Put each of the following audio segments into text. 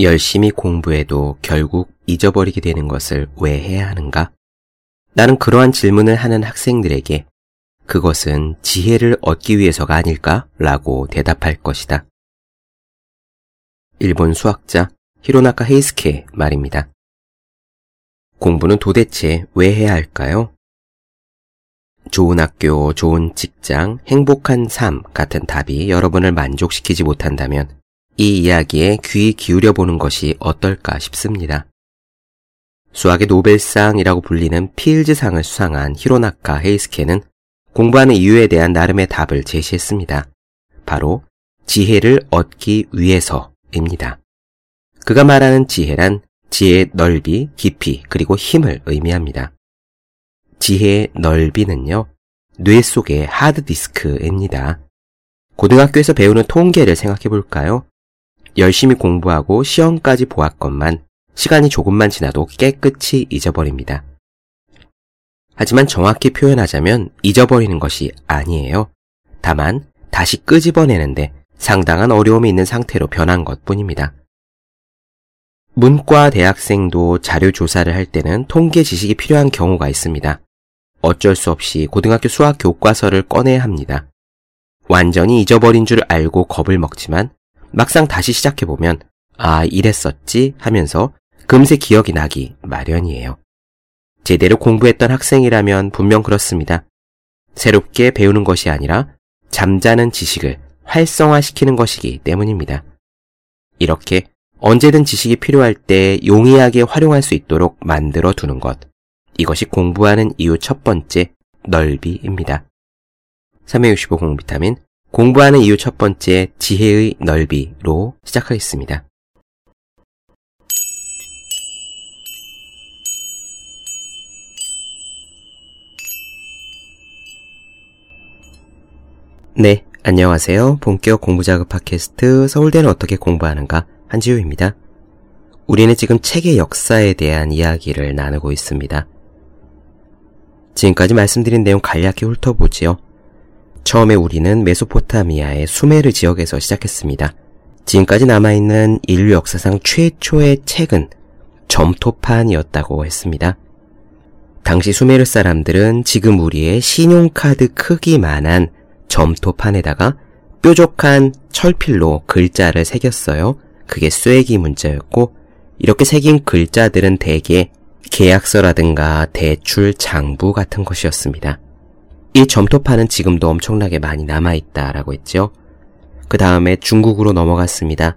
열심히 공부해도 결국 잊어버리게 되는 것을 왜 해야 하는가? 나는 그러한 질문을 하는 학생들에게 그것은 지혜를 얻기 위해서가 아닐까? 라고 대답할 것이다. 일본 수학자 히로나카 헤이스케 말입니다. 공부는 도대체 왜 해야 할까요? 좋은 학교, 좋은 직장, 행복한 삶 같은 답이 여러분을 만족시키지 못한다면 이 이야기에 귀 기울여 보는 것이 어떨까 싶습니다. 수학의 노벨상이라고 불리는 필즈상을 수상한 히로나카 헤이스케는 공부하는 이유에 대한 나름의 답을 제시했습니다. 바로 지혜를 얻기 위해서입니다. 그가 말하는 지혜란 지혜의 넓이, 깊이, 그리고 힘을 의미합니다. 지혜의 넓이는요, 뇌 속의 하드디스크입니다. 고등학교에서 배우는 통계를 생각해 볼까요? 열심히 공부하고 시험까지 보았건만 시간이 조금만 지나도 깨끗이 잊어버립니다. 하지만 정확히 표현하자면 잊어버리는 것이 아니에요. 다만 다시 끄집어내는데 상당한 어려움이 있는 상태로 변한 것 뿐입니다. 문과 대학생도 자료 조사를 할 때는 통계 지식이 필요한 경우가 있습니다. 어쩔 수 없이 고등학교 수학 교과서를 꺼내야 합니다. 완전히 잊어버린 줄 알고 겁을 먹지만 막상 다시 시작해보면 아, 이랬었지 하면서 금세 기억이 나기 마련이에요. 제대로 공부했던 학생이라면 분명 그렇습니다. 새롭게 배우는 것이 아니라 잠자는 지식을 활성화시키는 것이기 때문입니다. 이렇게 언제든 지식이 필요할 때 용이하게 활용할 수 있도록 만들어 두는 것. 이것이 공부하는 이유 첫 번째 넓이입니다. 365 공비타민 공부하는 이유 첫 번째 지혜의 넓이로 시작하겠습니다. 네, 안녕하세요. 본격 공부자극 팟캐스트 서울대는 어떻게 공부하는가 한지우입니다. 우리는 지금 책의 역사에 대한 이야기를 나누고 있습니다. 지금까지 말씀드린 내용 간략히 훑어보지요. 처음에 우리는 메소포타미아의 수메르 지역에서 시작했습니다. 지금까지 남아있는 인류 역사상 최초의 책은 점토판이었다고 했습니다. 당시 수메르 사람들은 지금 우리의 신용카드 크기만한 점토판에다가 뾰족한 철필로 글자를 새겼어요. 그게 쐐기 문자였고 이렇게 새긴 글자들은 대개 계약서라든가 대출 장부 같은 것이었습니다. 이 점토판은 지금도 엄청나게 많이 남아있다라고 했죠. 그 다음에 중국으로 넘어갔습니다.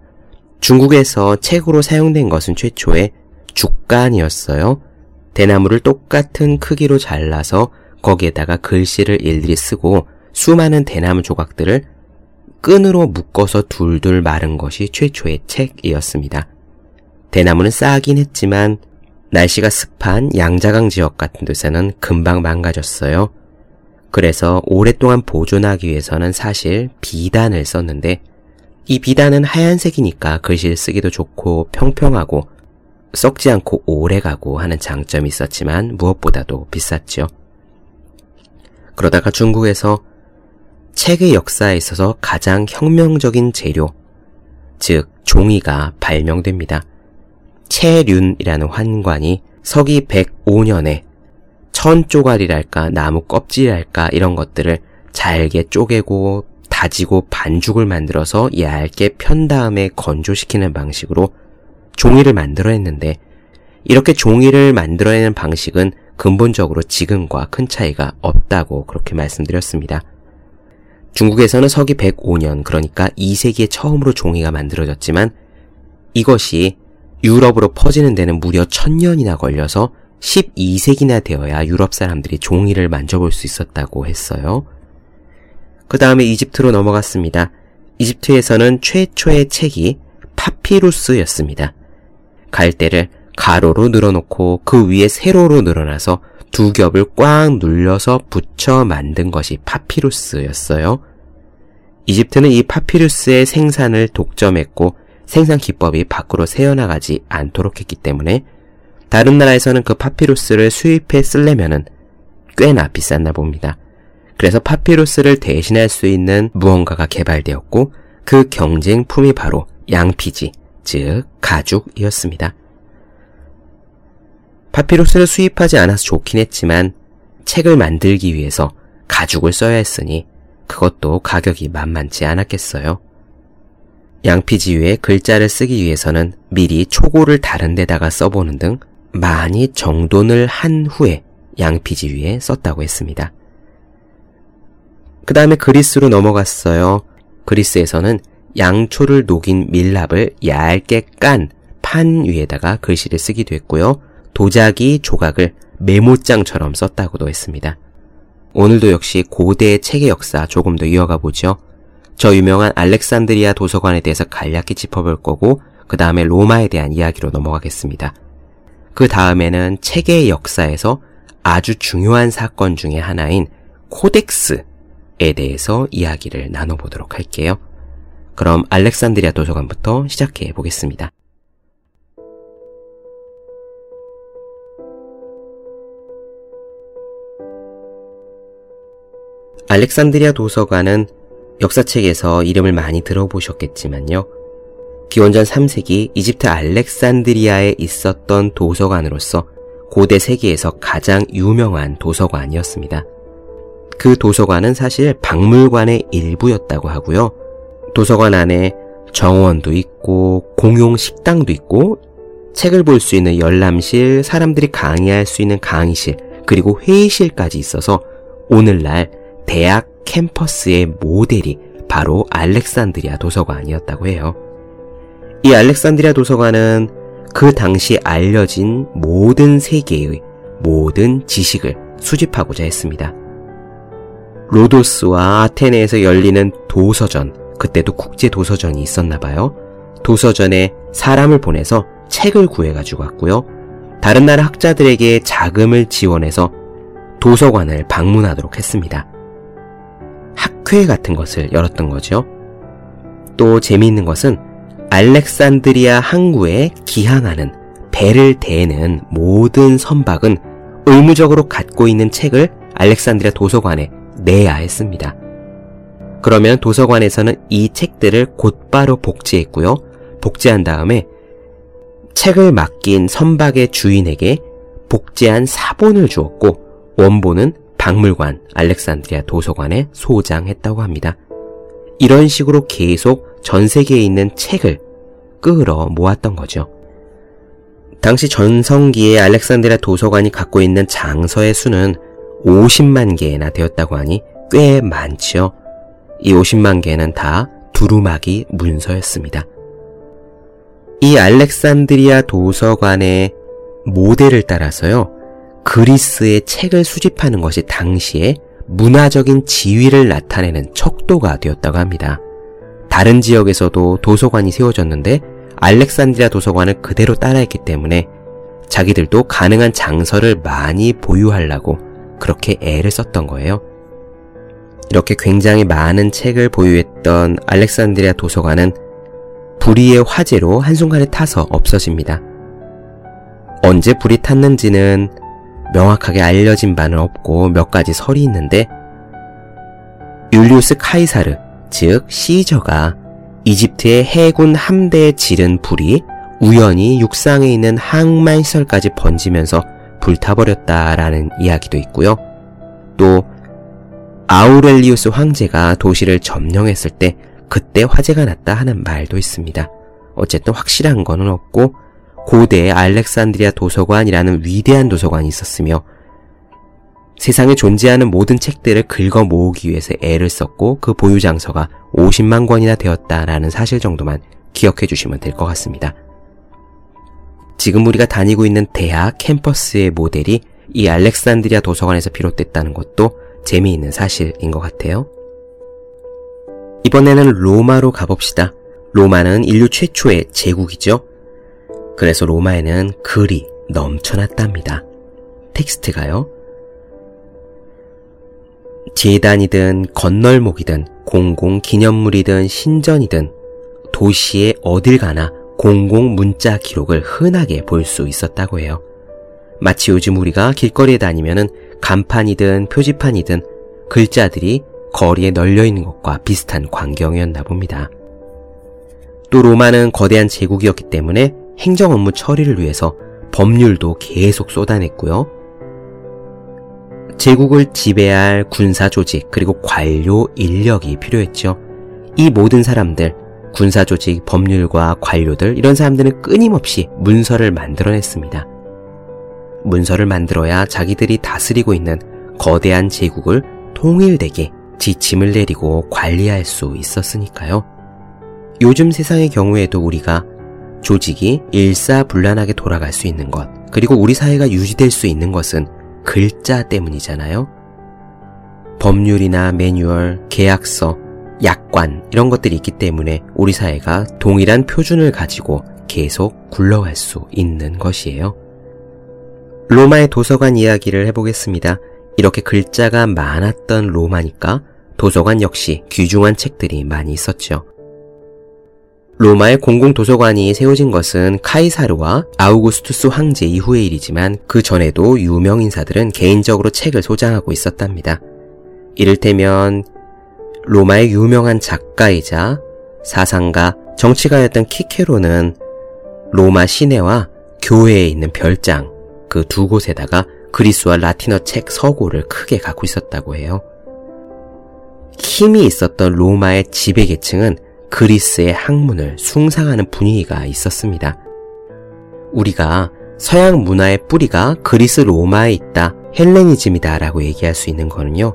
중국에서 책으로 사용된 것은 최초의 죽간이었어요. 대나무를 똑같은 크기로 잘라서 거기에다가 글씨를 일일이 쓰고 수많은 대나무 조각들을 끈으로 묶어서 둘둘 마른 것이 최초의 책이었습니다. 대나무는 싸긴 했지만 날씨가 습한 양자강 지역 같은 데서는 금방 망가졌어요. 그래서 오랫동안 보존하기 위해서는 사실 비단을 썼는데 이 비단은 하얀색이니까 글씨를 쓰기도 좋고 평평하고 썩지 않고 오래 가고 하는 장점이 있었지만 무엇보다도 비쌌죠. 그러다가 중국에서 책의 역사에 있어서 가장 혁명적인 재료, 즉 종이가 발명됩니다. 채륜이라는 환관이 서기 105년에 천 조각이랄까 나무 껍질이랄까 이런 것들을 잘게 쪼개고 다지고 반죽을 만들어서 얇게 편 다음에 건조시키는 방식으로 종이를 만들어냈는데 이렇게 종이를 만들어내는 방식은 근본적으로 지금과 큰 차이가 없다고 그렇게 말씀드렸습니다. 중국에서는 서기 105년, 그러니까 2세기에 처음으로 종이가 만들어졌지만 이것이 유럽으로 퍼지는 데는 무려 천년이나 걸려서 12세기나 되어야 유럽 사람들이 종이를 만져볼 수 있었다고 했어요. 그 다음에 이집트로 넘어갔습니다. 이집트에서는 최초의 책이 파피루스였습니다. 갈대를 가로로 늘어놓고 그 위에 세로로 늘어나서 두 겹을 꽉 눌려서 붙여 만든 것이 파피루스였어요. 이집트는 이 파피루스의 생산을 독점했고 생산 기법이 밖으로 새어나가지 않도록 했기 때문에 다른 나라에서는 그 파피루스를 수입해 쓰려면은 꽤나 비쌌나 봅니다. 그래서 파피루스를 대신할 수 있는 무언가가 개발되었고 그 경쟁품이 바로 양피지, 즉 가죽이었습니다. 파피루스를 수입하지 않아서 좋긴 했지만 책을 만들기 위해서 가죽을 써야 했으니 그것도 가격이 만만치 않았겠어요. 양피지 위에 글자를 쓰기 위해서는 미리 초고를 다른 데다가 써보는 등 많이 정돈을 한 후에 양피지 위에 썼다고 했습니다. 그 다음에 그리스로 넘어갔어요. 그리스에서는 양초를 녹인 밀랍을 얇게 깐 판 위에다가 글씨를 쓰기도 했고요. 도자기 조각을 메모장처럼 썼다고도 했습니다. 오늘도 역시 고대 책의 역사 조금 더 이어가 보죠. 저 유명한 알렉산드리아 도서관에 대해서 간략히 짚어볼 거고 그 다음에 로마에 대한 이야기로 넘어가겠습니다. 그 다음에는 책의 역사에서 아주 중요한 사건 중의 하나인 코덱스에 대해서 이야기를 나눠보도록 할게요. 그럼 알렉산드리아 도서관부터 시작해 보겠습니다. 알렉산드리아 도서관은 역사책에서 이름을 많이 들어보셨겠지만요. 기원전 3세기 이집트 알렉산드리아에 있었던 도서관으로서 고대 세계에서 가장 유명한 도서관이었습니다. 그 도서관은 사실 박물관의 일부였다고 하고요. 도서관 안에 정원도 있고 공용 식당도 있고 책을 볼 수 있는 열람실, 사람들이 강의할 수 있는 강의실, 그리고 회의실까지 있어서 오늘날 대학 캠퍼스의 모델이 바로 알렉산드리아 도서관이었다고 해요. 이 알렉산드리아 도서관은 그 당시 알려진 모든 세계의 모든 지식을 수집하고자 했습니다. 로도스와 아테네에서 열리는 도서전, 그때도 국제 도서전이 있었나 봐요. 도서전에 사람을 보내서 책을 구해가지고 왔고요. 다른 나라 학자들에게 자금을 지원해서 도서관을 방문하도록 했습니다. 학회 같은 것을 열었던 거죠. 또 재미있는 것은 알렉산드리아 항구에 기항하는 배를 대는 모든 선박은 의무적으로 갖고 있는 책을 알렉산드리아 도서관에 내야 했습니다. 그러면 도서관에서는 이 책들을 곧바로 복제했고요. 복제한 다음에 책을 맡긴 선박의 주인에게 복제한 사본을 주었고 원본은 박물관 알렉산드리아 도서관에 소장했다고 합니다. 이런 식으로 계속 전 세계에 있는 책을 끌어 모았던 거죠. 당시 전성기에 알렉산드리아 도서관이 갖고 있는 장서의 수는 50만 개나 되었다고 하니 꽤 많지요. 이 50만 개는 다 두루마기 문서였습니다. 이 알렉산드리아 도서관의 모델을 따라서요. 그리스의 책을 수집하는 것이 당시에 문화적인 지위를 나타내는 척도가 되었다고 합니다. 다른 지역에서도 도서관이 세워졌는데 알렉산드리아 도서관을 그대로 따라했기 때문에 자기들도 가능한 장서를 많이 보유하려고 그렇게 애를 썼던 거예요. 이렇게 굉장히 많은 책을 보유했던 알렉산드리아 도서관은 불의의 화재로 한순간에 타서 없어집니다. 언제 불이 탔는지는 명확하게 알려진 바는 없고 몇 가지 설이 있는데 율리우스 카이사르, 즉 시저가 이집트의 해군 함대에 지른 불이 우연히 육상에 있는 항만 시설까지 번지면서 불타버렸다라는 이야기도 있고요. 또 아우렐리우스 황제가 도시를 점령했을 때 그때 화재가 났다 하는 말도 있습니다. 어쨌든 확실한 거는 없고 고대 알렉산드리아 도서관이라는 위대한 도서관이 있었으며 세상에 존재하는 모든 책들을 긁어 모으기 위해서 애를 썼고 그 보유 장서가 50만 권이나 되었다라는 사실 정도만 기억해 주시면 될 것 같습니다. 지금 우리가 다니고 있는 대학 캠퍼스의 모델이 이 알렉산드리아 도서관에서 비롯됐다는 것도 재미있는 사실인 것 같아요. 이번에는 로마로 가봅시다. 로마는 인류 최초의 제국이죠. 그래서 로마에는 글이 넘쳐났답니다. 텍스트가요. 재단이든 건널목이든 공공 기념물이든 신전이든 도시의 어딜 가나 공공 문자 기록을 흔하게 볼 수 있었다고 해요. 마치 요즘 우리가 길거리에 다니면은 간판이든 표지판이든 글자들이 거리에 널려 있는 것과 비슷한 광경이었나 봅니다. 또 로마는 거대한 제국이었기 때문에 행정 업무 처리를 위해서 법률도 계속 쏟아냈고요. 제국을 지배할 군사 조직 그리고 관료 인력이 필요했죠. 이 모든 사람들, 군사 조직, 법률과 관료들 이런 사람들은 끊임없이 문서를 만들어냈습니다. 문서를 만들어야 자기들이 다스리고 있는 거대한 제국을 통일되게 지침을 내리고 관리할 수 있었으니까요. 요즘 세상의 경우에도 우리가 조직이 일사불란하게 돌아갈 수 있는 것, 그리고 우리 사회가 유지될 수 있는 것은 글자 때문이잖아요. 법률이나 매뉴얼, 계약서, 약관, 이런 것들이 있기 때문에 우리 사회가 동일한 표준을 가지고 계속 굴러갈 수 있는 것이에요. 로마의 도서관 이야기를 해보겠습니다. 이렇게 글자가 많았던 로마니까 도서관 역시 귀중한 책들이 많이 있었죠. 로마의 공공도서관이 세워진 것은 카이사르와 아우구스투스 황제 이후의 일이지만 그 전에도 유명 인사들은 개인적으로 책을 소장하고 있었답니다. 이를테면 로마의 유명한 작가이자 사상가, 정치가였던 키케로는 로마 시내와 교회에 있는 별장 그 두 곳에다가 그리스와 라틴어 책 서고를 크게 갖고 있었다고 해요. 힘이 있었던 로마의 지배계층은 그리스의 학문을 숭상하는 분위기가 있었습니다. 우리가 서양 문화의 뿌리가 그리스 로마에 있다, 헬레니즘이다 라고 얘기할 수 있는 거는요.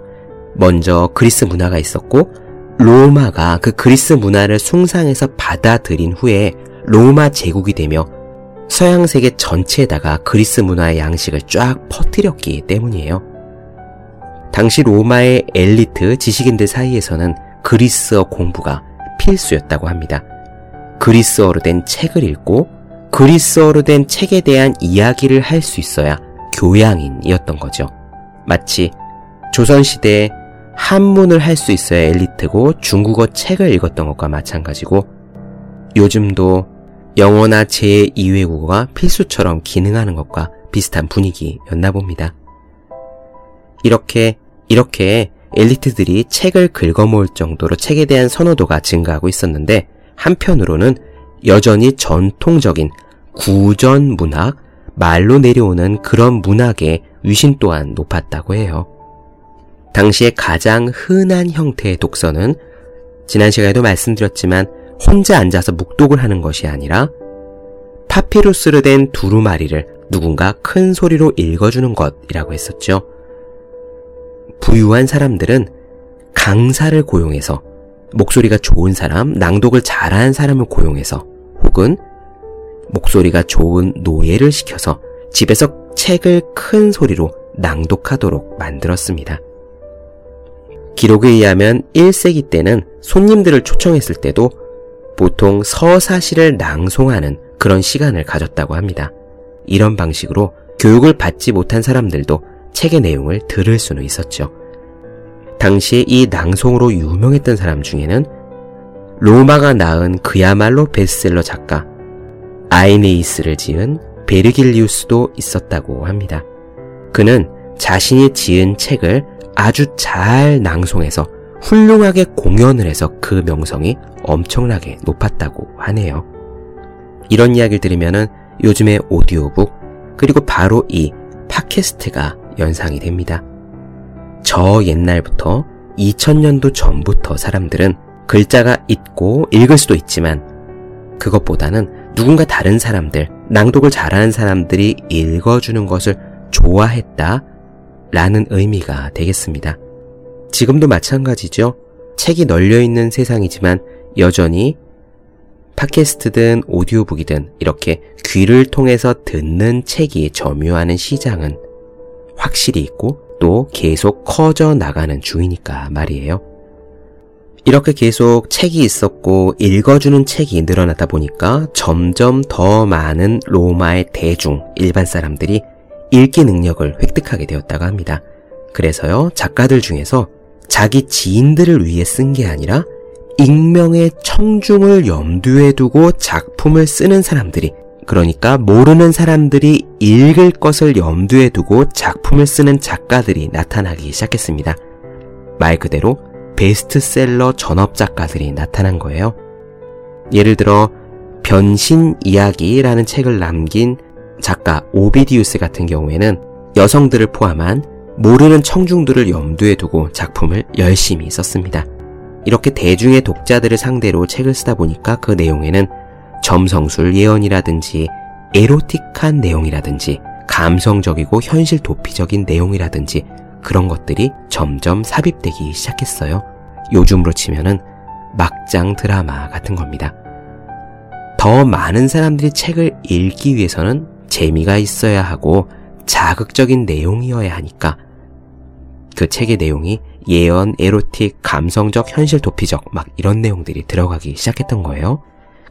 먼저 그리스 문화가 있었고 로마가 그 그리스 문화를 숭상해서 받아들인 후에 로마 제국이 되며 서양 세계 전체에다가 그리스 문화의 양식을 쫙 퍼뜨렸기 때문이에요. 당시 로마의 엘리트 지식인들 사이에서는 그리스어 공부가 필수였다고 합니다. 그리스어로 된 책을 읽고 그리스어로 된 책에 대한 이야기를 할 수 있어야 교양인이었던 거죠. 마치 조선시대에 한문을 할 수 있어야 엘리트고 중국어 책을 읽었던 것과 마찬가지고 요즘도 영어나 제2외국어가 필수처럼 기능하는 것과 비슷한 분위기였나 봅니다. 이렇게, 이렇게 엘리트들이 책을 긁어모을 정도로 책에 대한 선호도가 증가하고 있었는데 한편으로는 여전히 전통적인 구전 문학, 말로 내려오는 그런 문학의 위신 또한 높았다고 해요. 당시에 가장 흔한 형태의 독서는 지난 시간에도 말씀드렸지만 혼자 앉아서 묵독을 하는 것이 아니라 파피루스로 된 두루마리를 누군가 큰 소리로 읽어주는 것이라고 했었죠. 부유한 사람들은 강사를 고용해서 목소리가 좋은 사람, 낭독을 잘하는 사람을 고용해서 혹은 목소리가 좋은 노예를 시켜서 집에서 책을 큰 소리로 낭독하도록 만들었습니다. 기록에 의하면 1세기 때는 손님들을 초청했을 때도 보통 서사시를 낭송하는 그런 시간을 가졌다고 합니다. 이런 방식으로 교육을 받지 못한 사람들도 책의 내용을 들을 수는 있었죠. 당시에 이 낭송으로 유명했던 사람 중에는 로마가 낳은 그야말로 베스트셀러 작가 아이네이스를 지은 베르길리우스도 있었다고 합니다. 그는 자신이 지은 책을 아주 잘 낭송해서 훌륭하게 공연을 해서 그 명성이 엄청나게 높았다고 하네요. 이런 이야기를 들으면 요즘의 오디오북 그리고 바로 이 팟캐스트가 연상이 됩니다. 저 옛날부터 2000년도 전부터 사람들은 글자가 있고 읽을 수도 있지만 그것보다는 누군가 다른 사람들, 낭독을 잘하는 사람들이 읽어주는 것을 좋아했다 라는 의미가 되겠습니다. 지금도 마찬가지죠. 책이 널려있는 세상이지만 여전히 팟캐스트든 오디오북이든 이렇게 귀를 통해서 듣는 책이 점유하는 시장은 확실히 있고 또 계속 커져 나가는 중이니까 말이에요. 이렇게 계속 책이 있었고 읽어주는 책이 늘어나다 보니까 점점 더 많은 로마의 대중, 일반 사람들이 읽기 능력을 획득하게 되었다고 합니다. 그래서요, 작가들 중에서 자기 지인들을 위해 쓴 게 아니라 익명의 청중을 염두에 두고 작품을 쓰는 사람들이 그러니까 모르는 사람들이 읽을 것을 염두에 두고 작품을 쓰는 작가들이 나타나기 시작했습니다. 말 그대로 베스트셀러 전업 작가들이 나타난 거예요. 예를 들어 변신 이야기라는 책을 남긴 작가 오비디우스 같은 경우에는 여성들을 포함한 모르는 청중들을 염두에 두고 작품을 열심히 썼습니다. 이렇게 대중의 독자들을 상대로 책을 쓰다 보니까 그 내용에는 점성술 예언이라든지 에로틱한 내용이라든지 감성적이고 현실 도피적인 내용이라든지 그런 것들이 점점 삽입되기 시작했어요. 요즘으로 치면은 막장 드라마 같은 겁니다. 더 많은 사람들이 책을 읽기 위해서는 재미가 있어야 하고 자극적인 내용이어야 하니까 그 책의 내용이 예언, 에로틱, 감성적, 현실 도피적 막 이런 내용들이 들어가기 시작했던 거예요.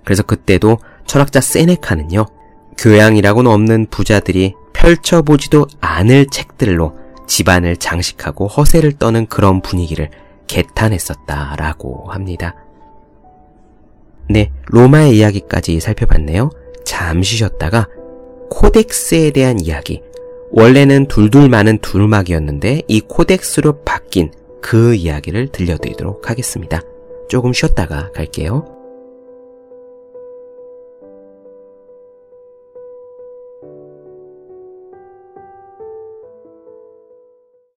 그래서 그때도 철학자 세네카는요. 교양이라고는 없는 부자들이 펼쳐보지도 않을 책들로 집안을 장식하고 허세를 떠는 그런 분위기를 개탄했었다라고 합니다. 네, 로마의 이야기까지 살펴봤네요. 잠시 쉬었다가 코덱스에 대한 이야기. 원래는 둘둘 많은 두루마기였는데 이 코덱스로 바뀐 그 이야기를 들려드리도록 하겠습니다. 조금 쉬었다가 갈게요.